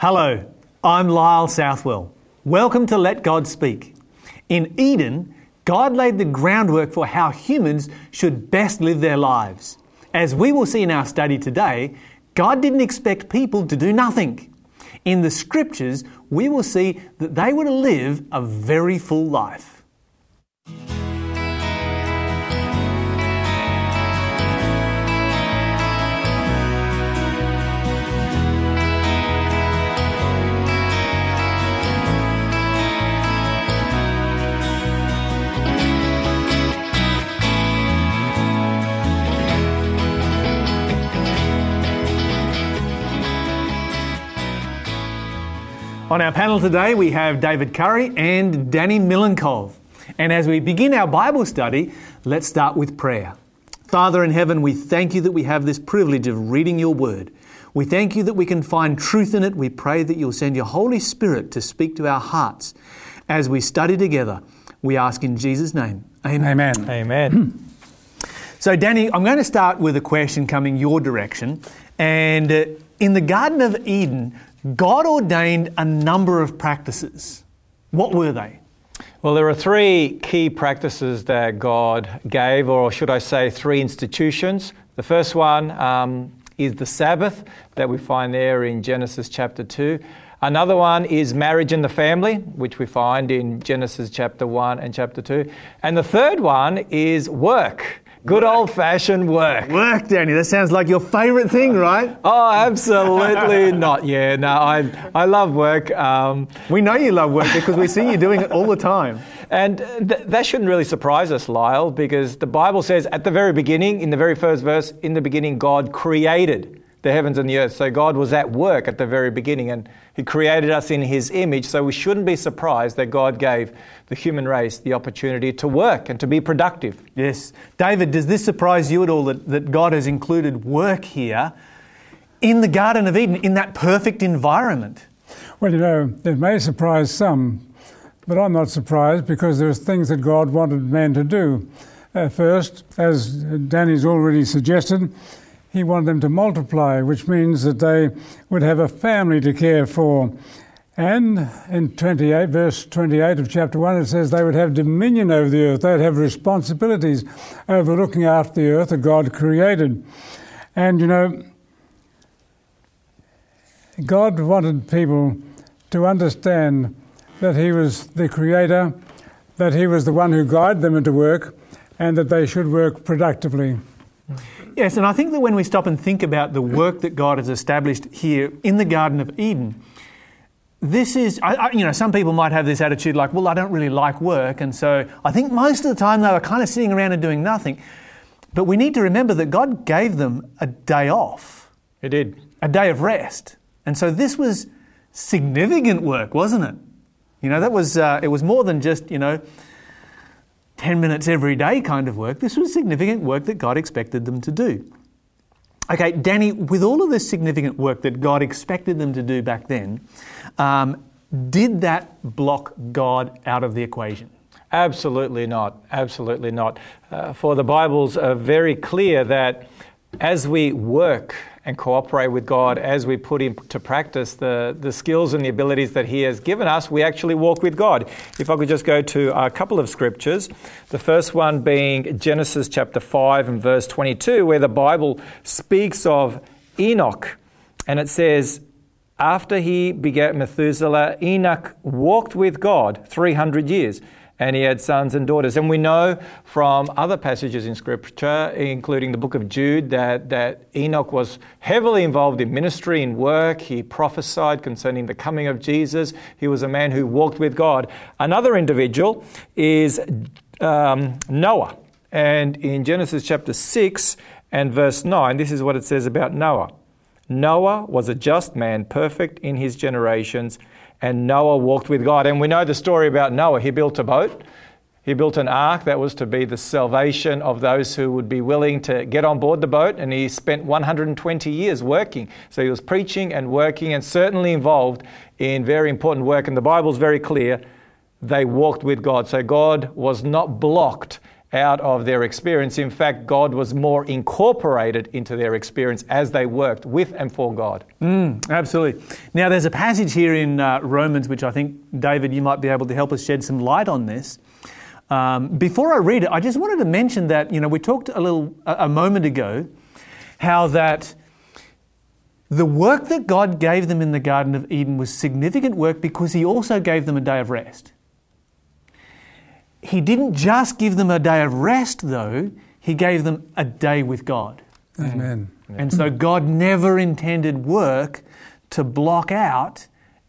Hello, I'm Lyle Southwell. Welcome to Let God Speak. In Eden, God laid the groundwork for how humans should best live their lives. As we will see in our study today, God didn't expect people to do nothing. In the scriptures, we will see that they were to live a very full life. On our panel today, we have David Curry and Danny Milenkov. And as we begin our Bible study, let's start with prayer. Father in heaven, we thank you that we have this privilege of reading your word. We thank you that we can find truth in it. We pray that you'll send your Holy Spirit to speak to our hearts as we study together. We ask in Jesus' name. Amen. Amen. Amen. So, Danny, I'm going to start with a question coming your direction. And uh, in the Garden of Eden, God ordained a number of practices. What were they? Well, there are three key practices that God gave, or should I say, three institutions. The first one um, is the Sabbath that we find there in Genesis chapter 2. Another one is marriage and the family, which we find in Genesis chapter 1 and chapter 2. And the third one is work. Good old fashioned work. Work, Danny. That sounds like your favourite thing, right? Oh, absolutely not. Yeah, no, I, I love work. Um, we know you love work because we see you doing it all the time. And th- that shouldn't really surprise us, Lyle, because the Bible says at the very beginning, in the very first verse, in the beginning, God created the heavens and the earth. So God was at work at the very beginning and He created us in His image. So we shouldn't be surprised that God gave the human race the opportunity to work and to be productive. Yes. David, does this surprise you at all that, that God has included work here in the Garden of Eden, in that perfect environment? Well, you know, it may surprise some, but I'm not surprised because there's things that God wanted man to do. Uh, first, as Danny's already suggested, he wanted them to multiply, which means that they would have a family to care for. And in 28, verse 28 of chapter 1, it says they would have dominion over the earth. They'd have responsibilities over looking after the earth that God created. And you know, God wanted people to understand that He was the Creator, that He was the one who guided them into work, and that they should work productively. Yes, and I think that when we stop and think about the work that God has established here in the Garden of Eden, this is, I, I, you know, some people might have this attitude like, well, I don't really like work, and so I think most of the time they were kind of sitting around and doing nothing. But we need to remember that God gave them a day off. He did. A day of rest. And so this was significant work, wasn't it? You know, that was, uh, it was more than just, you know, 10 minutes every day kind of work. This was significant work that God expected them to do. Okay, Danny, with all of this significant work that God expected them to do back then, um, did that block God out of the equation? Absolutely not. Absolutely not. Uh, for the Bible's are very clear that as we work and cooperate with God as we put into practice the, the skills and the abilities that He has given us, we actually walk with God. If I could just go to a couple of scriptures, the first one being Genesis chapter 5 and verse 22, where the Bible speaks of Enoch, and it says, after he begat Methuselah, Enoch walked with God 300 years and he had sons and daughters. And we know from other passages in Scripture, including the book of Jude, that, that Enoch was heavily involved in ministry and work. He prophesied concerning the coming of Jesus. He was a man who walked with God. Another individual is um, Noah. And in Genesis chapter 6 and verse 9, this is what it says about Noah. Noah was a just man, perfect in his generations and Noah walked with God. And we know the story about Noah. He built a boat, he built an ark that was to be the salvation of those who would be willing to get on board the boat, and he spent 120 years working. So he was preaching and working and certainly involved in very important work. And the Bible's very clear they walked with God. So God was not blocked out of their experience. In fact, God was more incorporated into their experience as they worked with and for God. Mm, absolutely. Now, there's a passage here in uh, Romans which I think, David, you might be able to help us shed some light on this. Um, before I read it, I just wanted to mention that, you know, we talked a little, a, a moment ago, how that the work that God gave them in the Garden of Eden was significant work because He also gave them a day of rest. He didn't just give them a day of rest, though, He gave them a day with God. Amen. And so God never intended work to block out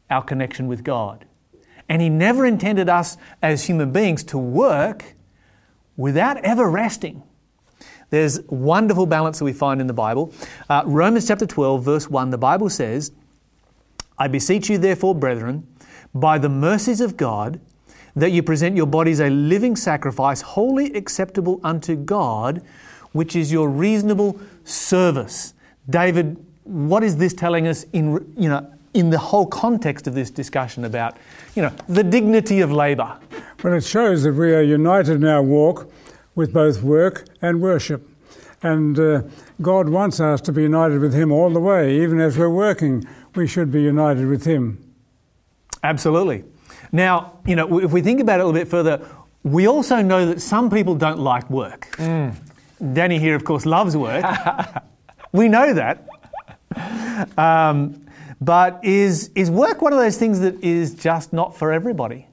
our connection with God. And He never intended us as human beings to work without ever resting. There's wonderful balance that we find in the Bible. Uh, Romans chapter 12, verse 1, the Bible says, I beseech you, therefore, brethren, by the mercies of God, that you present your bodies a living sacrifice, wholly acceptable unto God, which is your reasonable service. David, what is this telling us in, you know, in the whole context of this discussion about, you know, the dignity of labour? Well, it shows that we are united in our walk with both work and worship. And uh, God wants us to be united with Him all the way. Even as we're working, we should be united with Him. Absolutely. Now, you know, if we think about it a little bit further, we also know that some people don't like work. Mm. Danny here, of course, loves work. we know that. Um, but is, is work one of those things that is just not for everybody?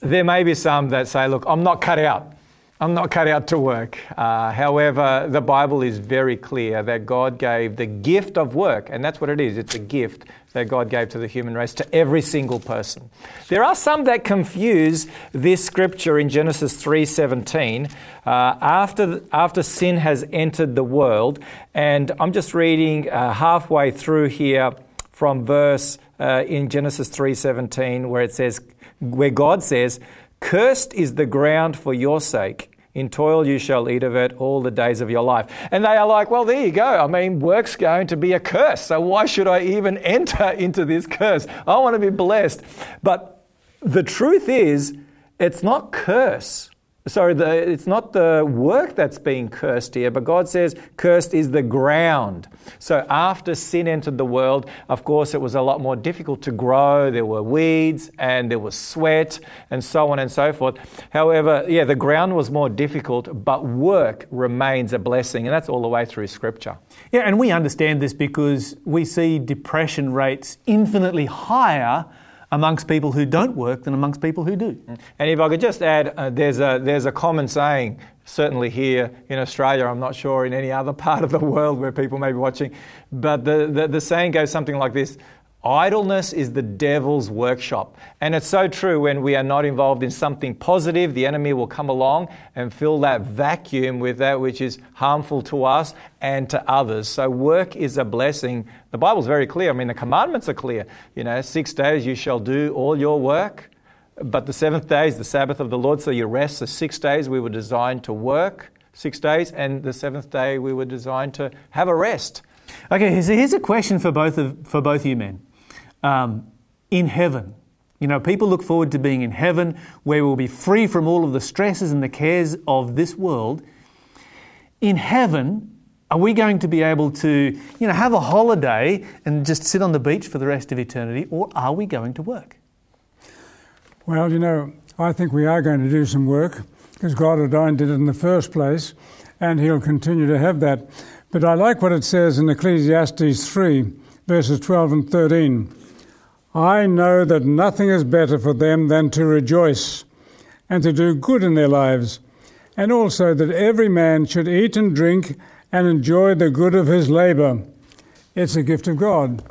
There may be some that say, look, I'm not cut out. I'm not cut out to work. Uh, however, the Bible is very clear that God gave the gift of work, and that's what it is it's a gift that God gave to the human race, to every single person. There are some that confuse this scripture in Genesis 3:17 uh, after after sin has entered the world, and I'm just reading uh, halfway through here from verse uh, in Genesis 3:17 where it says where God says Cursed is the ground for your sake. In toil you shall eat of it all the days of your life. And they are like, well, there you go. I mean, work's going to be a curse. So why should I even enter into this curse? I want to be blessed. But the truth is, it's not curse. Sorry, the, it's not the work that's being cursed here, but God says cursed is the ground. So after sin entered the world, of course, it was a lot more difficult to grow. There were weeds and there was sweat and so on and so forth. However, yeah, the ground was more difficult, but work remains a blessing. And that's all the way through Scripture. Yeah, and we understand this because we see depression rates infinitely higher amongst people who don't work than amongst people who do. And if I could just add, uh, there's, a, there's a common saying, certainly here in Australia, I'm not sure in any other part of the world where people may be watching, but the, the, the saying goes something like this Idleness is the devil's workshop. And it's so true when we are not involved in something positive, the enemy will come along and fill that vacuum with that which is harmful to us and to others. So work is a blessing. The Bible's very clear. I mean, the commandments are clear. You know, six days you shall do all your work, but the seventh day is the Sabbath of the Lord, so you rest. So six days we were designed to work, six days, and the seventh day we were designed to have a rest. Okay, so here's a question for both of, for both you men um, in heaven. You know, people look forward to being in heaven where we'll be free from all of the stresses and the cares of this world. In heaven, are we going to be able to, you know, have a holiday and just sit on the beach for the rest of eternity, or are we going to work? Well, you know, I think we are going to do some work because God ordained it in the first place, and He'll continue to have that. But I like what it says in Ecclesiastes 3, verses 12 and 13. I know that nothing is better for them than to rejoice and to do good in their lives, and also that every man should eat and drink and enjoy the good of his labor. It's a gift of God.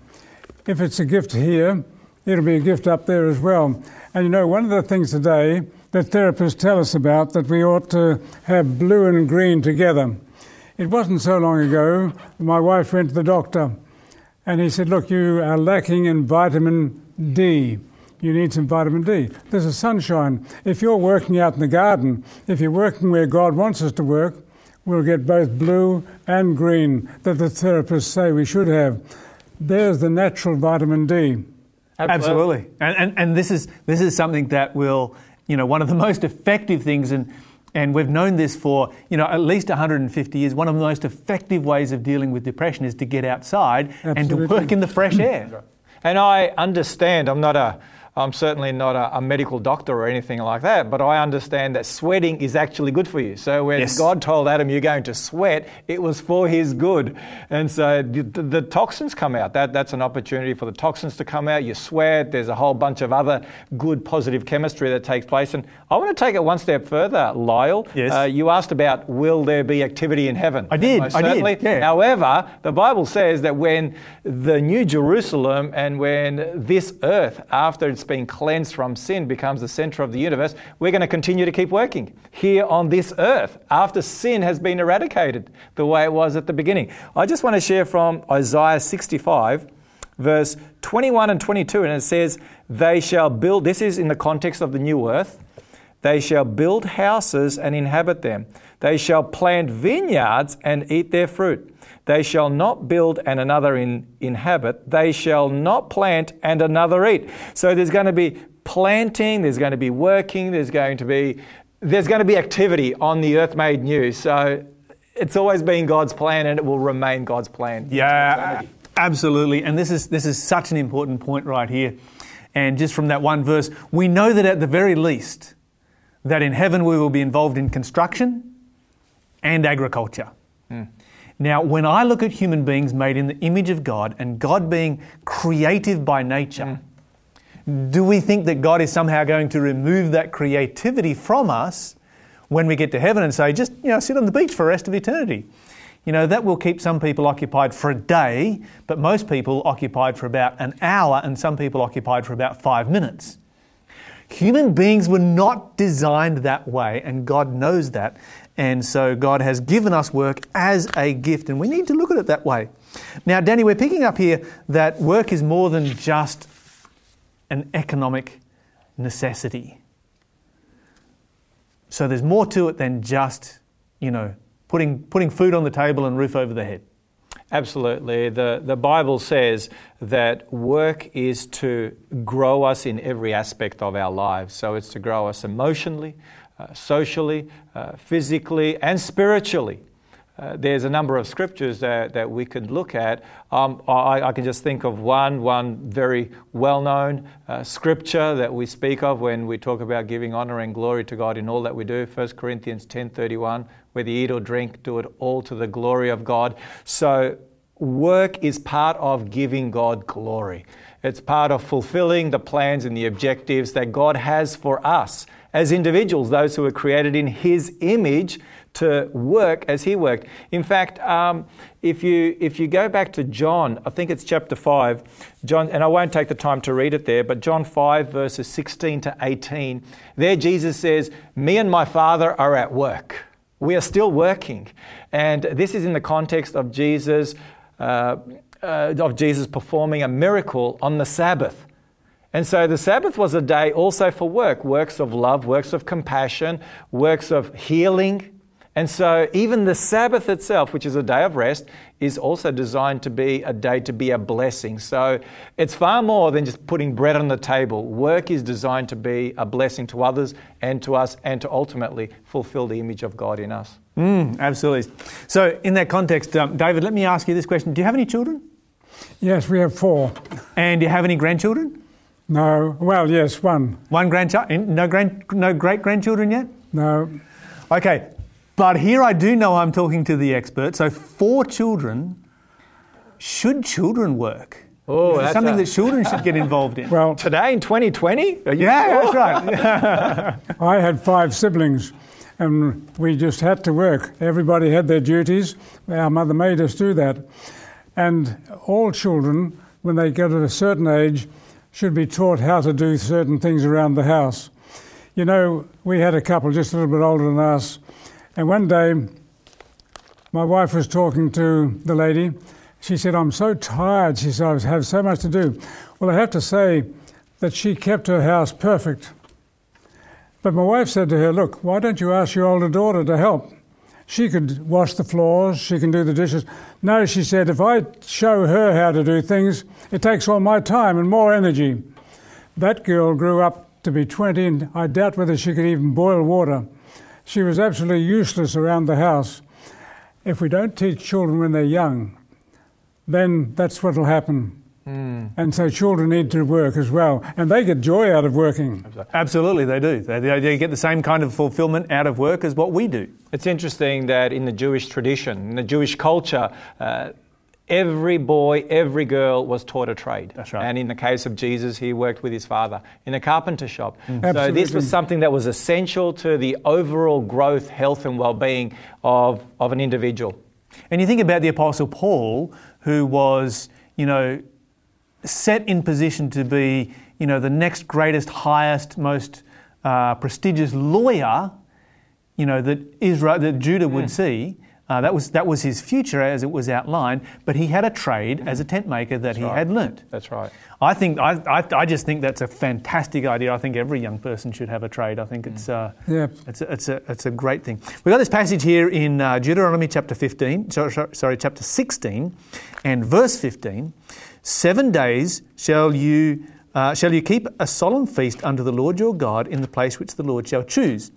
If it's a gift here, it'll be a gift up there as well. And you know, one of the things today that therapists tell us about that we ought to have blue and green together. It wasn't so long ago my wife went to the doctor and he said, Look, you are lacking in vitamin D. You need some vitamin D. There's a sunshine. If you're working out in the garden, if you're working where God wants us to work, we'll get both blue and green that the therapists say we should have. There's the natural vitamin D. Absolutely. Absolutely. And, and, and this, is, this is something that will, you know, one of the most effective things, and and we've known this for you know at least 150 years. One of the most effective ways of dealing with depression is to get outside and to work in the fresh air. And I understand, I'm not a, I'm certainly not a, a medical doctor or anything like that, but I understand that sweating is actually good for you. So when Yes. God told Adam you're going to sweat, it was for his good. And so the, the, the toxins come out. That, that's an opportunity for the toxins to come out. You sweat, there's a whole bunch of other good positive chemistry that takes place. And I want to take it one step further, Lyle. Yes. Uh, you asked about will there be activity in heaven? I did, Most I did, yeah. However, the Bible says that when the New Jerusalem and when this earth, after it's been cleansed from sin, becomes the center of the universe, we're going to continue to keep working here on this earth after sin has been eradicated the way it was at the beginning. I just want to share from Isaiah 65, verse 21 and 22, and it says, They shall build, this is in the context of the new earth. They shall build houses and inhabit them. They shall plant vineyards and eat their fruit. They shall not build and another in, inhabit. They shall not plant and another eat. So there's going to be planting, there's going to be working, there's going to be there's going to be activity on the earth made new. So it's always been God's plan and it will remain God's plan. Yeah, absolutely. And this is this is such an important point right here. And just from that one verse, we know that at the very least, that in heaven we will be involved in construction and agriculture. Now, when I look at human beings made in the image of God and God being creative by nature, mm. do we think that God is somehow going to remove that creativity from us when we get to heaven and say, just you know, sit on the beach for the rest of eternity? You know, that will keep some people occupied for a day, but most people occupied for about an hour, and some people occupied for about five minutes. Human beings were not designed that way, and God knows that. And so God has given us work as a gift, and we need to look at it that way. Now, Danny, we're picking up here that work is more than just an economic necessity. So there's more to it than just, you know, putting, putting food on the table and roof over the head. Absolutely. The, the Bible says that work is to grow us in every aspect of our lives. So it's to grow us emotionally, uh, socially, uh, physically, and spiritually. Uh, there's a number of scriptures that, that we could look at. Um, I, I can just think of one, one very well known uh, scripture that we speak of when we talk about giving honor and glory to God in all that we do. 1 Corinthians 10:31, whether you eat or drink, do it all to the glory of God. So, work is part of giving God glory. It's part of fulfilling the plans and the objectives that God has for us as individuals, those who are created in His image to work as He worked. In fact, um, if you if you go back to John, I think it's chapter five, John, and I won't take the time to read it there, but John five verses sixteen to eighteen, there Jesus says, "Me and my Father are at work. We are still working," and this is in the context of Jesus. Uh, uh, of Jesus performing a miracle on the Sabbath. And so the Sabbath was a day also for work works of love, works of compassion, works of healing. And so even the Sabbath itself, which is a day of rest, is also designed to be a day to be a blessing. So it's far more than just putting bread on the table. Work is designed to be a blessing to others and to us and to ultimately fulfill the image of God in us. Mm, absolutely. So, in that context, um, David, let me ask you this question Do you have any children? Yes, we have four. And do you have any grandchildren? No, well, yes, one. One grandchild? No, grand, no great grandchildren yet? No, Okay, but here I do know I'm talking to the expert. So, four children. Should children work? Oh, that's something a- that children should get involved in. well, Today in 2020? Yeah, sure? that's right. I had five siblings, and we just had to work. Everybody had their duties. Our mother made us do that. And all children, when they get at a certain age, should be taught how to do certain things around the house. You know, we had a couple just a little bit older than us, and one day my wife was talking to the lady. She said, I'm so tired. She said, I have so much to do. Well, I have to say that she kept her house perfect. But my wife said to her, Look, why don't you ask your older daughter to help? She could wash the floors, she can do the dishes. No, she said, if I show her how to do things, it takes all my time and more energy. That girl grew up to be 20, and I doubt whether she could even boil water. She was absolutely useless around the house. If we don't teach children when they're young, then that's what will happen. Mm. And so children need to work as well, and they get joy out of working. Absolutely, they do. They, they, get the same kind of fulfillment out of work as what we do. It's interesting that in the Jewish tradition, in the Jewish culture, uh, every boy, every girl was taught a trade. That's right. And in the case of Jesus, he worked with his father in a carpenter shop. Mm. So this was something that was essential to the overall growth, health, and well-being of, of an individual. And you think about the Apostle Paul, who was, you know, set in position to be, you know, the next greatest, highest, most uh, prestigious lawyer, you know, that Israel, that Judah would mm. see. Uh, that was that was his future as it was outlined. But he had a trade mm. as a tent maker that that's he right. had learnt. That's right. I think I, I, I, just think that's a fantastic idea. I think every young person should have a trade. I think it's uh, yeah. it's a, it's a it's a great thing. We got this passage here in uh, Deuteronomy chapter 15. Sorry, sorry, chapter 16, and verse 15. Seven days shall you, uh, shall you keep a solemn feast unto the Lord your God in the place which the Lord shall choose.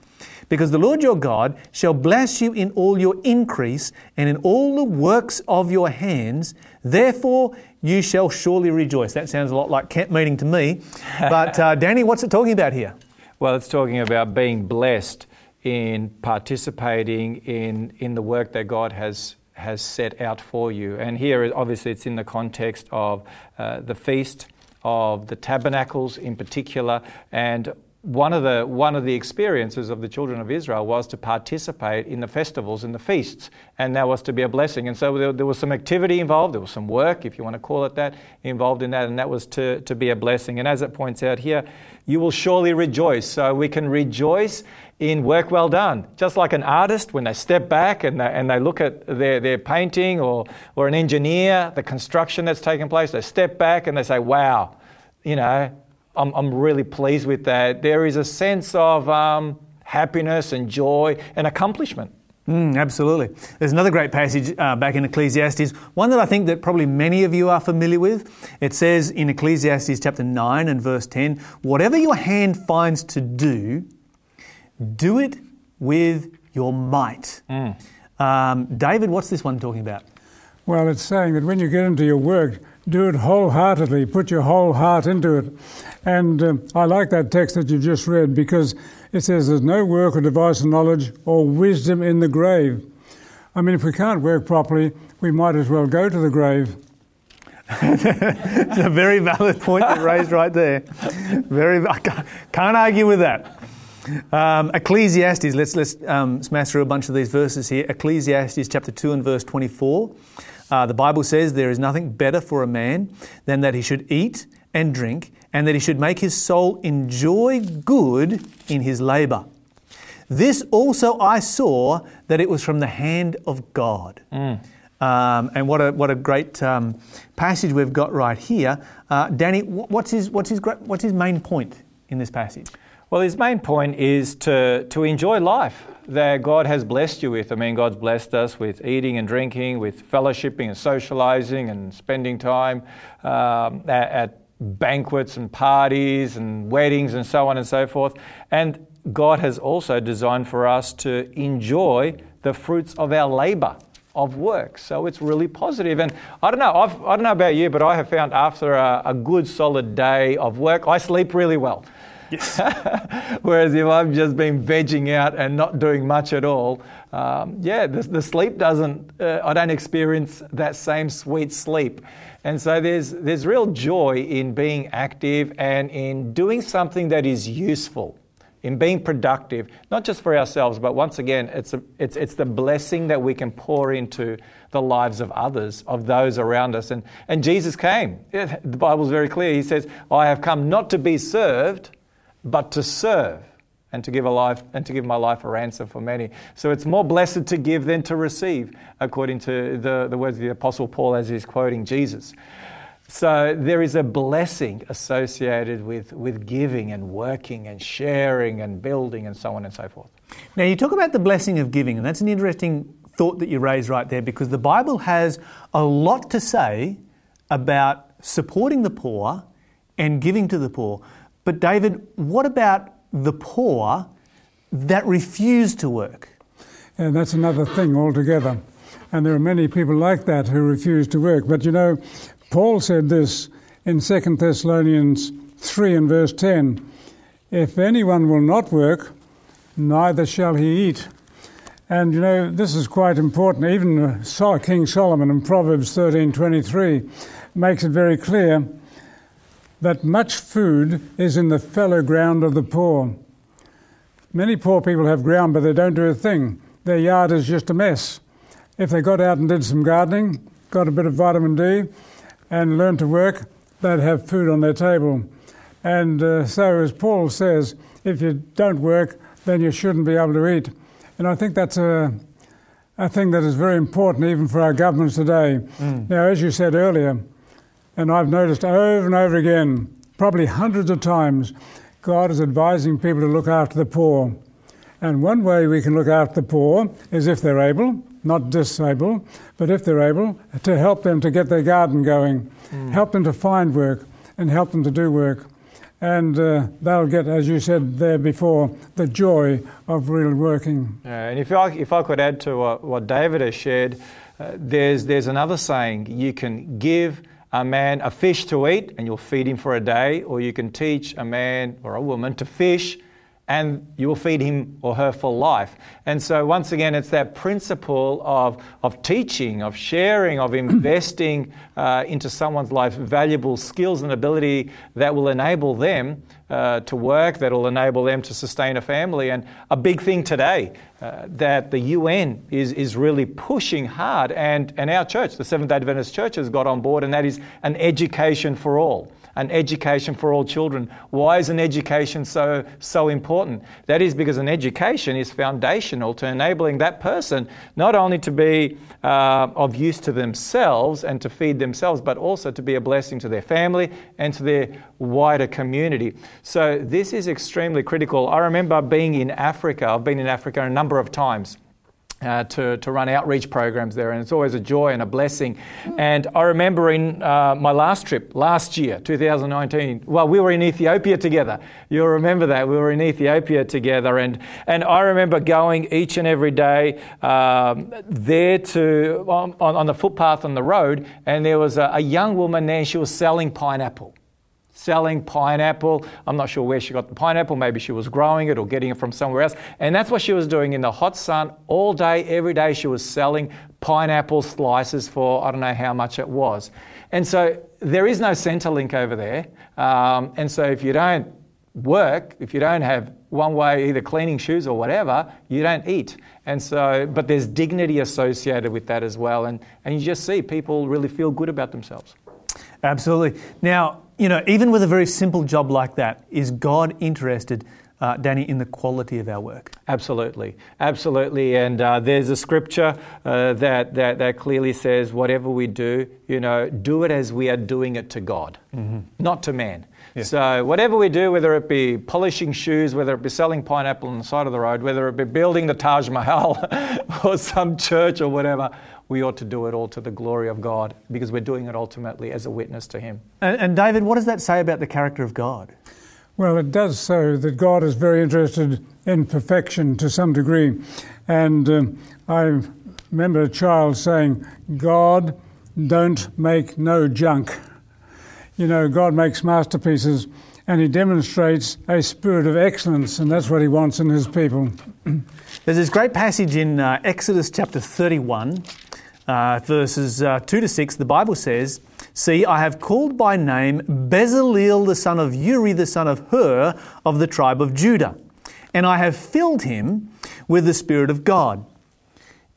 Because the Lord your God shall bless you in all your increase and in all the works of your hands. Therefore, you shall surely rejoice. That sounds a lot like camp meeting to me. But, uh, Danny, what's it talking about here? Well, it's talking about being blessed in participating in, in the work that God has has set out for you. And here, obviously, it's in the context of uh, the feast, of the tabernacles in particular, and one of the one of the experiences of the children of Israel was to participate in the festivals and the feasts, and that was to be a blessing. And so there, there, was some activity involved, there was some work, if you want to call it that, involved in that, and that was to, to be a blessing. And as it points out here, you will surely rejoice. So we can rejoice in work well done. Just like an artist, when they step back and they, and they look at their, their painting, or, or an engineer, the construction that's taken place, they step back and they say, wow, you know, I'm, I'm really pleased with that. There is a sense of um, happiness and joy and accomplishment. Mm, absolutely. There's another great passage uh, back in Ecclesiastes, one that I think that probably many of you are familiar with. It says in Ecclesiastes chapter 9 and verse 10, whatever your hand finds to do, do it with your might. Mm. Um, David, what's this one talking about? Well, it's saying that when you get into your work, do it wholeheartedly, put your whole heart into it. And uh, I like that text that you've just read because it says there's no work or device of knowledge or wisdom in the grave. I mean, if we can't work properly, we might as well go to the grave. it's a very valid point you raised right there. Very, I can't argue with that. Um, Ecclesiastes, let's, let's um, smash through a bunch of these verses here. Ecclesiastes chapter 2 and verse 24. Uh, the Bible says there is nothing better for a man than that he should eat and drink, and that he should make his soul enjoy good in his labour. This also I saw that it was from the hand of God. Mm. Um, and what a, what a great um, passage we've got right here. Uh, Danny, what's his, what's, his, what's his main point in this passage? Well, his main point is to, to enjoy life that God has blessed you with. I mean, God's blessed us with eating and drinking, with fellowshipping and socializing and spending time um, at, at banquets and parties and weddings and so on and so forth. And God has also designed for us to enjoy the fruits of our labor of work. So it's really positive. And I don't know, I've, I do not know about you, but I have found after a, a good solid day of work, I sleep really well. Yes. Whereas if I've just been vegging out and not doing much at all, um, yeah, the, the, sleep doesn't, uh, I don't experience that same sweet sleep. And so there's, there's real joy in being active and in doing something that is useful, in being productive, not just for ourselves, but once again, it's, a, it's, it's the blessing that we can pour into the lives of others, of those around us. And, and Jesus came. The Bible's very clear. He says, I have come not to be served, but to serve and to give a life and to give my life a ransom for many. So it's more blessed to give than to receive, according to the, the words of the Apostle Paul as he's quoting Jesus. So there is a blessing associated with, with giving and working and sharing and building and so on and so forth. Now you talk about the blessing of giving, and that's an interesting thought that you raise right there because the Bible has a lot to say about supporting the poor and giving to the poor. But, David, what about the poor that refuse to work. And that's another thing altogether. And there are many people like that who refuse to work. But you know, Paul said this in 2 Thessalonians 3 and verse 10 If anyone will not work, neither shall he eat. And you know, this is quite important. Even King Solomon in Proverbs 13:23 makes it very clear that much food is in the fallow ground of the poor. Many poor people have ground, but they don't do a thing. Their yard is just a mess. If they got out and did some gardening, got a bit of vitamin D, and learned to work, they'd have food on their table. And uh, so, as Paul says, if you don't work, then you shouldn't be able to eat. And I think that's a, a thing that is very important even for our governments today. Mm. Now, as you said earlier, and I've noticed over and over again, probably hundreds of times, God is advising people to look after the poor. And one way we can look after the poor is if they're able, not disabled, but if they're able, to help them to get their garden going, mm. help them to find work, and help them to do work and uh, they'll get, as you said there before, the joy of real working. Yeah, and if I, if I could add to what, what David has shared, uh, there's, there's another saying you can give a man a fish to eat and you'll feed him for a day, or you can teach a man or a woman to fish and you will feed him or her for life. And so, once again, it's that principle of, of teaching, of sharing, of investing uh, into someone's life valuable skills and ability that will enable them uh, to work, that will enable them to sustain a family. And a big thing today uh, that the UN is, is really pushing hard, and, and our church, the Seventh day Adventist Church, has got on board, and that is an education for all an education for all children. Why is an education so, so important? That is because an education is foundational to enabling that person not only to be uh, of use to themselves and to feed themselves, but also to be a blessing to their family and to their wider community. So, this is extremely critical. I remember being in Africa, I've been in Africa a number of times. Uh, to, to run outreach programs there, and it's always a joy and a blessing. And I remember in uh, my last trip, last year, 2019, well, we were in Ethiopia together. You'll remember that. We were in Ethiopia together, and, and I remember going each and every day um, there to, on, on the footpath on the road, and there was a, a young woman there, she was selling pineapple selling pineapple. I'm not sure where she got the pineapple. Maybe she was growing it or getting it from somewhere else. And that's what she was doing in the hot sun all day, every day. She was selling pineapple slices for I don't know how much it was. And so there is no Centrelink over there. Um, and so if you don't work, if you don't have one way, either cleaning shoes or whatever, you don't eat. And so, but there's dignity associated with that as well. And, and you just see people really feel good about themselves. Absolutely. Now, you know, even with a very simple job like that, is God interested, uh, Danny, in the quality of our work? Absolutely, absolutely. And uh, there's a scripture uh, that, that that clearly says, whatever we do, you know, do it as we are doing it to God, mm-hmm. not to man. Yeah. So whatever we do, whether it be polishing shoes, whether it be selling pineapple on the side of the road, whether it be building the Taj Mahal or some church or whatever, we ought to do it all to the glory of God because we're doing it ultimately as a witness to Him. And, and David, what does that say about the character of God? Well, it does so that God is very interested in perfection to some degree. And uh, I remember a child saying, God, don't make no junk. You know, God makes masterpieces and He demonstrates a spirit of excellence, and that's what He wants in His people. There's this great passage in uh, Exodus chapter 31 uh, verses uh, 2 to 6, the Bible says, See, I have called by name Bezaleel the son of Uri the son of Hur of the tribe of Judah, and I have filled him with the Spirit of God,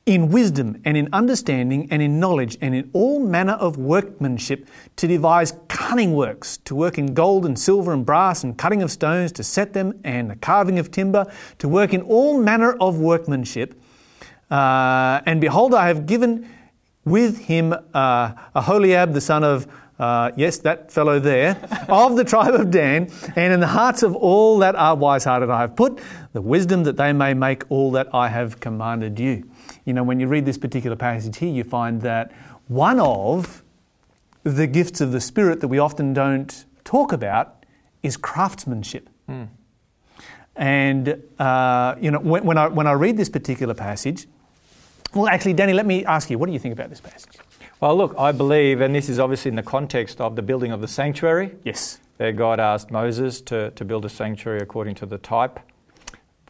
in wisdom and in understanding and in knowledge and in all manner of workmanship to devise cunning works, to work in gold and silver and brass and cutting of stones, to set them and the carving of timber, to work in all manner of workmanship. Uh, and behold, I have given with him uh, Aholiab, the son of, uh, yes, that fellow there, of the tribe of Dan, and in the hearts of all that are wise hearted I have put the wisdom that they may make all that I have commanded you. You know, when you read this particular passage here, you find that one of the gifts of the Spirit that we often don't talk about is craftsmanship. Mm. And, uh, you know, when, when, I, when I read this particular passage, well, actually, Danny, let me ask you, what do you think about this passage? Well, look, I believe, and this is obviously in the context of the building of the sanctuary, Yes. There, God asked Moses to, to build a sanctuary according to the type,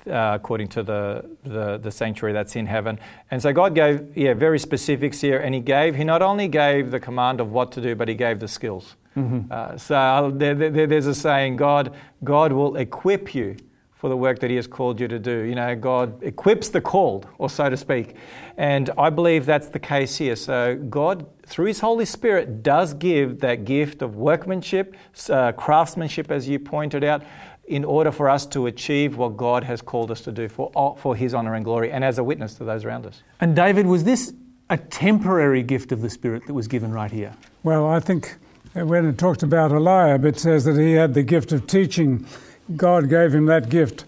uh, according to the, the, the sanctuary that's in heaven. And so God gave, yeah, very specifics here, and He gave, He not only gave the command of what to do, but He gave the skills. Uh, so there, there, there's a saying, God, God will equip you for the work that He has called you to do. You know, God equips the called, or so to speak. And I believe that's the case here. So God, through His Holy Spirit, does give that gift of workmanship, uh, craftsmanship, as you pointed out, in order for us to achieve what God has called us to do for, for His honor and glory, and as a witness to those around us. And David, was this a temporary gift of the Spirit that was given right here? Well, I think when it talks about Eliab, it says that he had the gift of teaching. God gave him that gift.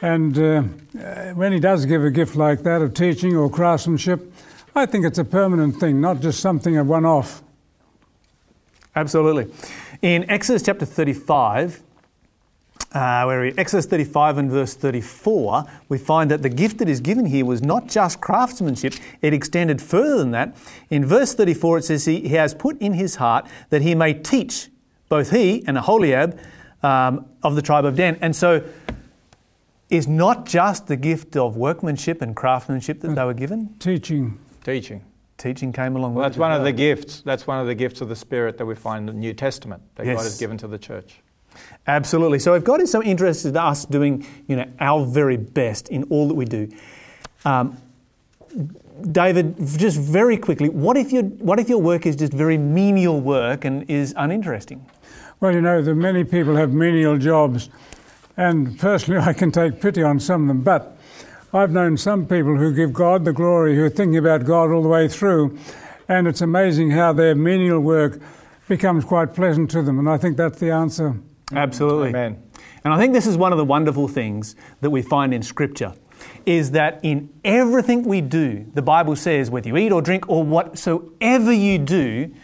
And uh, uh, when he does give a gift like that of teaching or craftsmanship, I think it's a permanent thing, not just something a one off. Absolutely. In Exodus chapter 35, uh, where Exodus 35 and verse 34, we find that the gift that is given here was not just craftsmanship, it extended further than that. In verse 34, it says, He, he has put in his heart that he may teach both he and Aholiab um, of the tribe of Dan. And so, is not just the gift of workmanship and craftsmanship that they were given, Teaching. Teaching. teaching came along Well, with that's one as of the gifts. That's one of the gifts of the Spirit that we find in the New Testament that Yes. God has given to the church. Absolutely. So if God is so interested in us doing, you know, our very best in all that we do, um, David, just very quickly, what if your what if your work is just very menial work and is uninteresting? Well, you know, that many people have menial jobs, and personally, I can take pity on some of them. But I've known some people who give God the glory, who are thinking about God all the way through, and it's amazing how their menial work becomes quite pleasant to them. And I think that's the answer. Absolutely. Amen. And I think this is one of the wonderful things that we find in Scripture is that in everything we do, the Bible says, whether you eat or drink or whatsoever you do,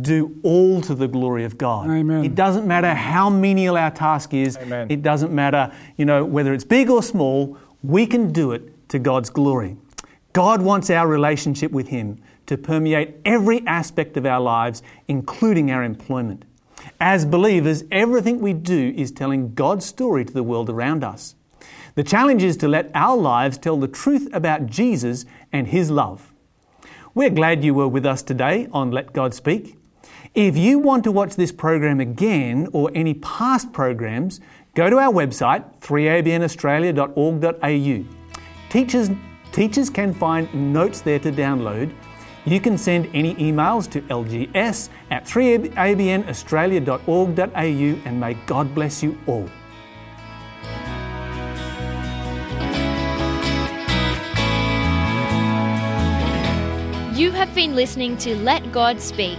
do all to the glory of God. Amen. It doesn't matter how menial our task is. Amen. It doesn't matter, you know, whether it's big or small, we can do it to God's glory. God wants our relationship with Him to permeate every aspect of our lives, including our employment. As believers, everything we do is telling God's story to the world around us. The challenge is to let our lives tell the truth about Jesus and His love. We're glad you were with us today on Let God Speak. If you want to watch this program again or any past programs, go to our website 3abnaustralia.org.au. Teachers, teachers can find notes there to download. You can send any emails to lgs at 3abnaustralia.org.au and may God bless you all. You have been listening to Let God Speak,